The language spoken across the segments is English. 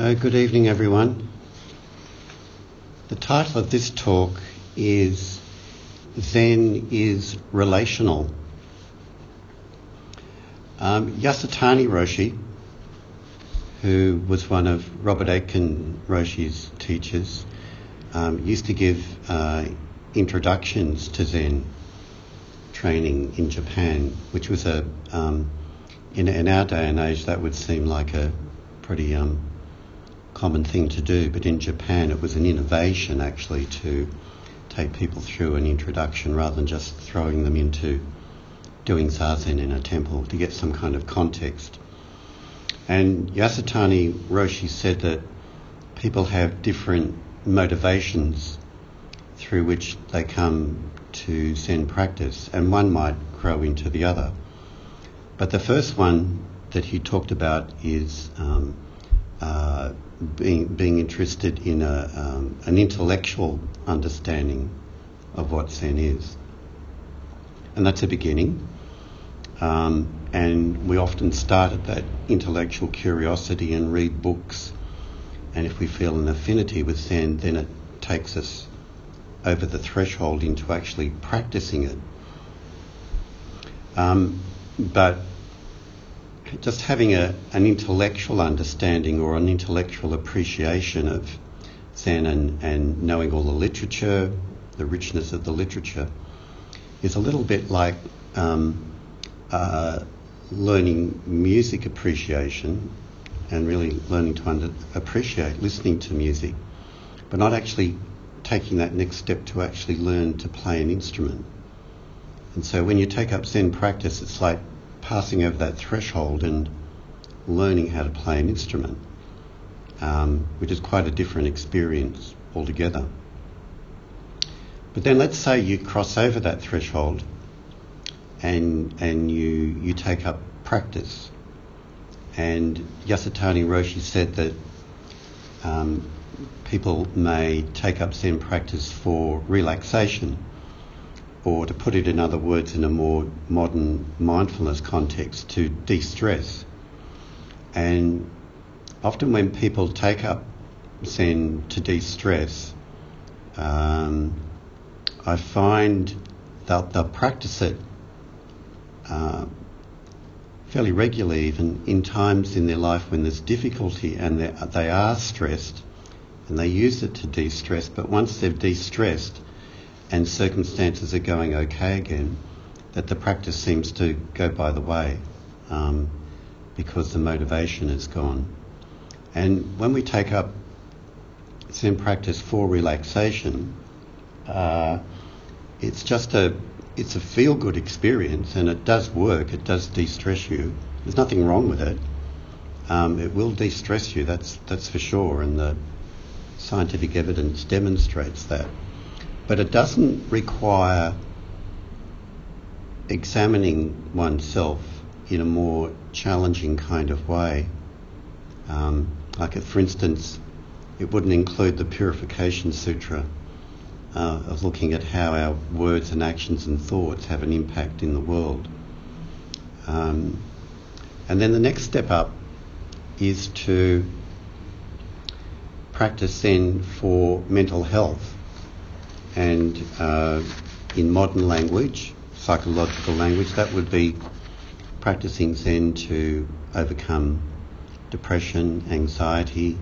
So, good evening, everyone. The title of this talk is Zen is Relational. Um, Yasutani Roshi, who was one of Robert Aitken Roshi's teachers, um, used to give uh, introductions to Zen training in Japan, which was a, um, in, in, our day and age, that would seem like a pretty um, common thing to do, but in Japan it was an innovation actually to take people through an introduction rather than just throwing them into doing zazen in a temple to get some kind of context. And Yasutani Roshi said that people have different motivations through which they come to Zen practice, and one might grow into the other. But the first one that he talked about is um, uh, being, being interested in a, um, an intellectual understanding of what Zen is. And that's a beginning. Um, and we often start at that intellectual curiosity and read books. And if we feel an affinity with Zen, then it takes us over the threshold into actually practicing it. Um, but just having a, an intellectual understanding or an intellectual appreciation of Zen and, and knowing all the literature, the richness of the literature, is a little bit like um, uh, learning music appreciation and really learning to under, appreciate listening to music, but not actually taking that next step to actually learn to play an instrument. And so when you take up Zen practice, it's like passing over that threshold and learning how to play an instrument, um, which is quite a different experience altogether. But then let's say you cross over that threshold and, and you, you take up practice. And Yasutani Roshi said that um, people may take up Zen practice for relaxation or to put it in other words in a more modern mindfulness context, to de stress. And often when people take up Zen to de stress, um, I find they'll, they'll practice it uh, fairly regularly, even in times in their life when there's difficulty and they are stressed, and they use it to de stress. But once they've de stressed, and circumstances are going okay again, that the practice seems to go by the way um, because the motivation is gone. And when we take up Zen practice for relaxation, uh, it's just a it's a feel good experience and it does work. It does de stress you. There's nothing wrong with it. Um, it will de stress you. That's that's for sure, and the scientific evidence demonstrates that but it doesn't require examining oneself in a more challenging kind of way. Um, like, if, for instance, it wouldn't include the Purification Sutra uh, of looking at how our words and actions and thoughts have an impact in the world. Um, and Zen the next step up is to practice then for mental health and uh, in modern language, psychological language, that would be practicing Zen to overcome depression, anxiety,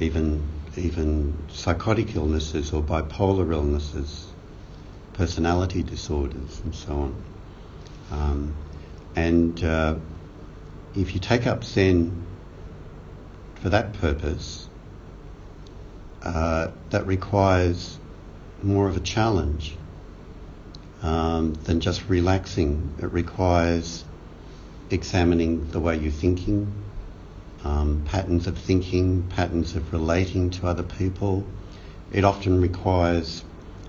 even even psychotic illnesses or bipolar illnesses, personality disorders, and so on. Um, and uh, if you take up Zen for that purpose, uh, that requires more of a challenge um, than just relaxing. It requires examining the way you're thinking, um, patterns of thinking, patterns of relating to other people. It often requires,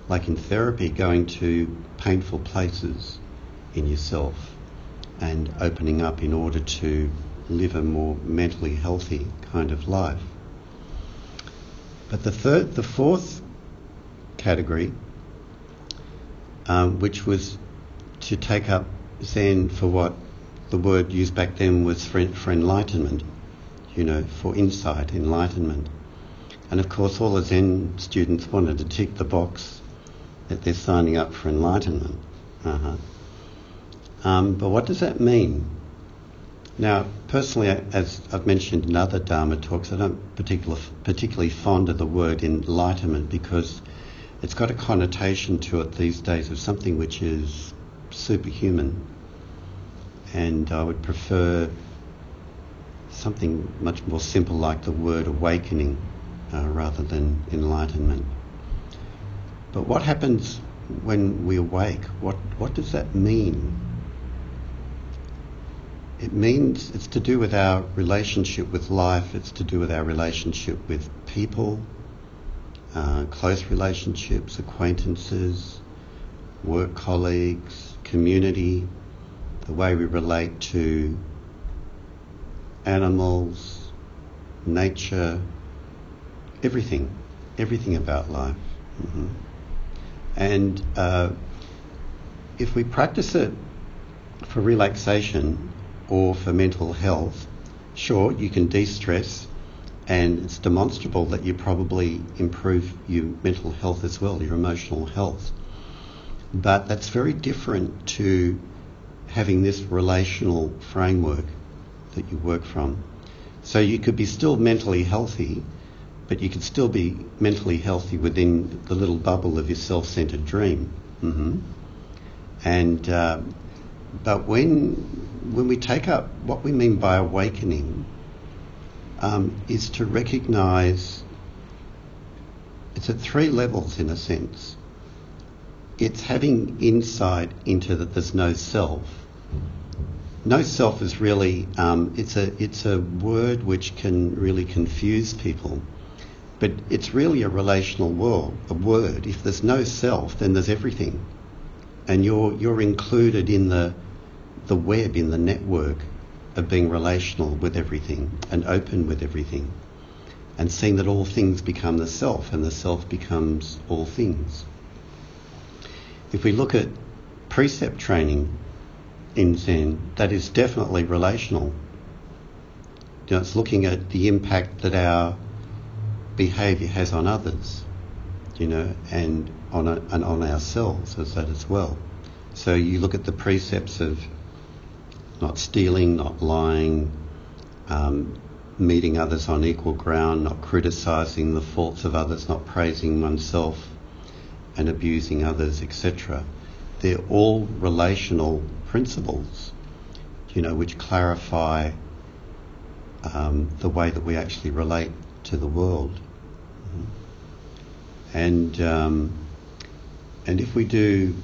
like in therapy, going to painful places in yourself and opening up in order to live a more mentally healthy kind of life. But the third, the fourth category, um, which was to take up Zen for what the word used back then was for, for enlightenment. you know, for insight, enlightenment. And of course, all the Zen students wanted to tick the box that they're signing up for enlightenment. Uh-huh. Um, but what does that mean? Now, personally, as I've mentioned in other Dharma talks, I don't particular, particularly fond of the word enlightenment because it's got a connotation to it these days of something which is superhuman. And I would prefer something much more simple like the word awakening uh, rather than enlightenment. But what happens when we awake? What, what does that mean? It means it's to do with our relationship with life, it's to do with our relationship with people, uh, close relationships, acquaintances, work colleagues, community, the way we relate to animals, nature, everything, everything about life. Mm-hmm. And uh, if we practice it for relaxation or for mental health, sure, you can de stress and it's demonstrable that you probably improve your mental health as well, your emotional health. But that's very different to having this relational framework that you work from. So you could be still mentally healthy, but you could still be mentally healthy within the little bubble of your self-centered dream. Mm-hmm. And uh, but when when we take up what we mean by awakening, um, is to recognise it's at three levels in a sense. It's having insight into that there's no self. No self is really um, it's a it's a word which can really confuse people, but it's really a relational world. A word. If there's no self, then there's everything, and you're you're included in the the web in the network of being relational with everything and open with everything and seeing that all things become the self and the self becomes all things. If we look at precept training in Zen, that is definitely relational. You know, it's looking at the impact that our behaviour has on others, you know, and on a, and on ourselves as that as well. So you look at the precepts of not stealing, not lying, um, meeting others on equal ground, not criticising the faults of others, not praising oneself and abusing others, etc. They're all relational principles, you know, which clarify um, the way that we actually relate to the world. And um, and if we do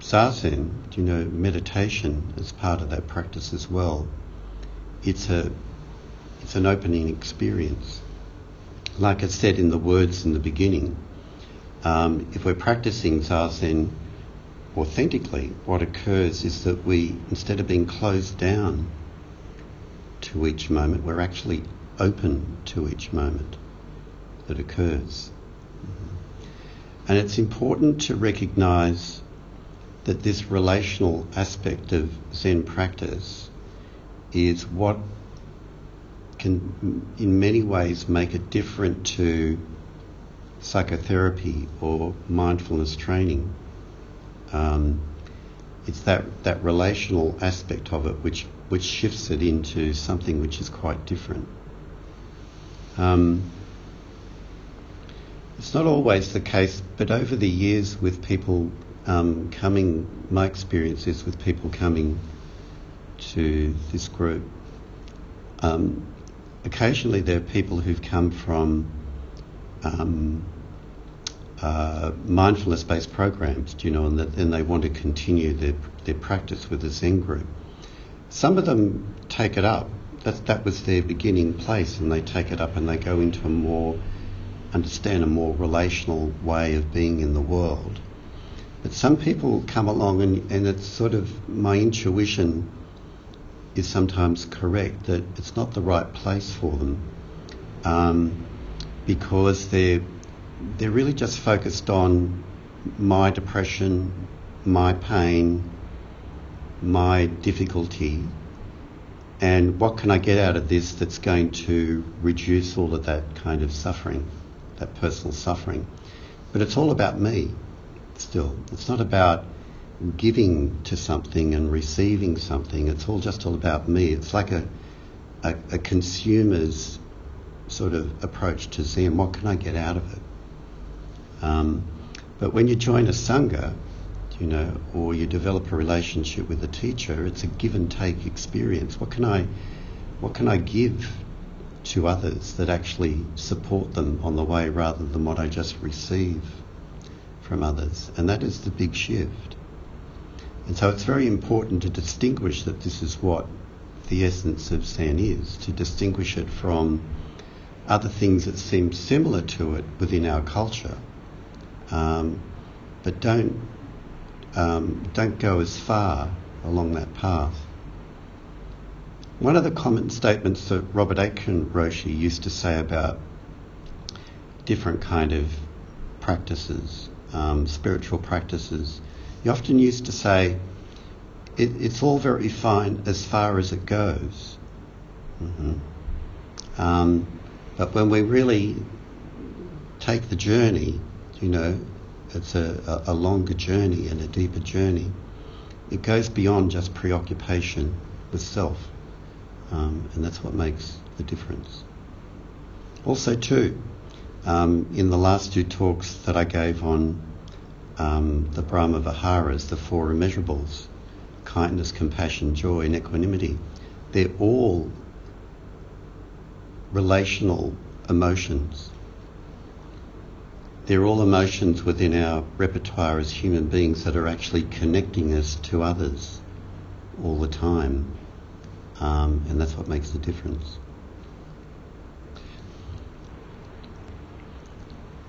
zazen, you know, meditation is part of that practice as well. It's a it's an opening experience. Like I said in the words in the beginning, um, if we're practicing zazen authentically, what occurs is that we, instead of being closed down to each moment, we're actually open to each moment that occurs. And it's important to recognize that this relational aspect of Zen practice is what can, in many ways, make it different to psychotherapy or mindfulness training. Um, it's that, that relational aspect of it which, which shifts it into something which is quite different. Um, it's not always the case, but over the years with people um, coming, my experience is with people coming to this group. Um, occasionally, there are people who've come from um, uh, mindfulness-based programs, you know, and then they want to continue their their practice with the Zen group. Some of them take it up. That that was their beginning place, and they take it up and they go into a more understand a more relational way of being in the world. But some people come along and, and it's sort of my intuition is sometimes correct that it's not the right place for them um, because they're they're really just focused on my depression, my pain, my difficulty, And what can I get out of this that's going to reduce all of that kind of suffering, that personal suffering? But it's all about me still. It's not about giving to something and receiving something. It's all just all about me. It's like a, a, a consumer's sort of approach to Zen. What can I get out of it? Um, but when you join a Sangha, you know, or you develop a relationship with a teacher, it's a give and take experience. What can I, what can I give to others that actually support them on the way rather than what I just receive from others? And that is the big shift. And so it's very important to distinguish that this is what the essence of Zen is, to distinguish it from other things that seem similar to it within our culture. Um, but don't um, don't go as far along that path. One of the common statements that Robert Aitken Roshi used to say about different kind of practices, um, spiritual practices, he often used to say, it, it's all very fine as far as it goes. Mm-hmm. Um, but when we really take the journey, you know, it's a, a, longer journey and a deeper journey. It goes beyond just preoccupation with self, um, and that's what makes the difference. Also, too, um, in the last two talks that I gave on um, the Brahma Viharas, the four immeasurables, kindness, compassion, joy, and equanimity, they're all relational emotions they're all emotions within our repertoire as human beings that are actually connecting us to others all the time. Um, and that's what makes the difference.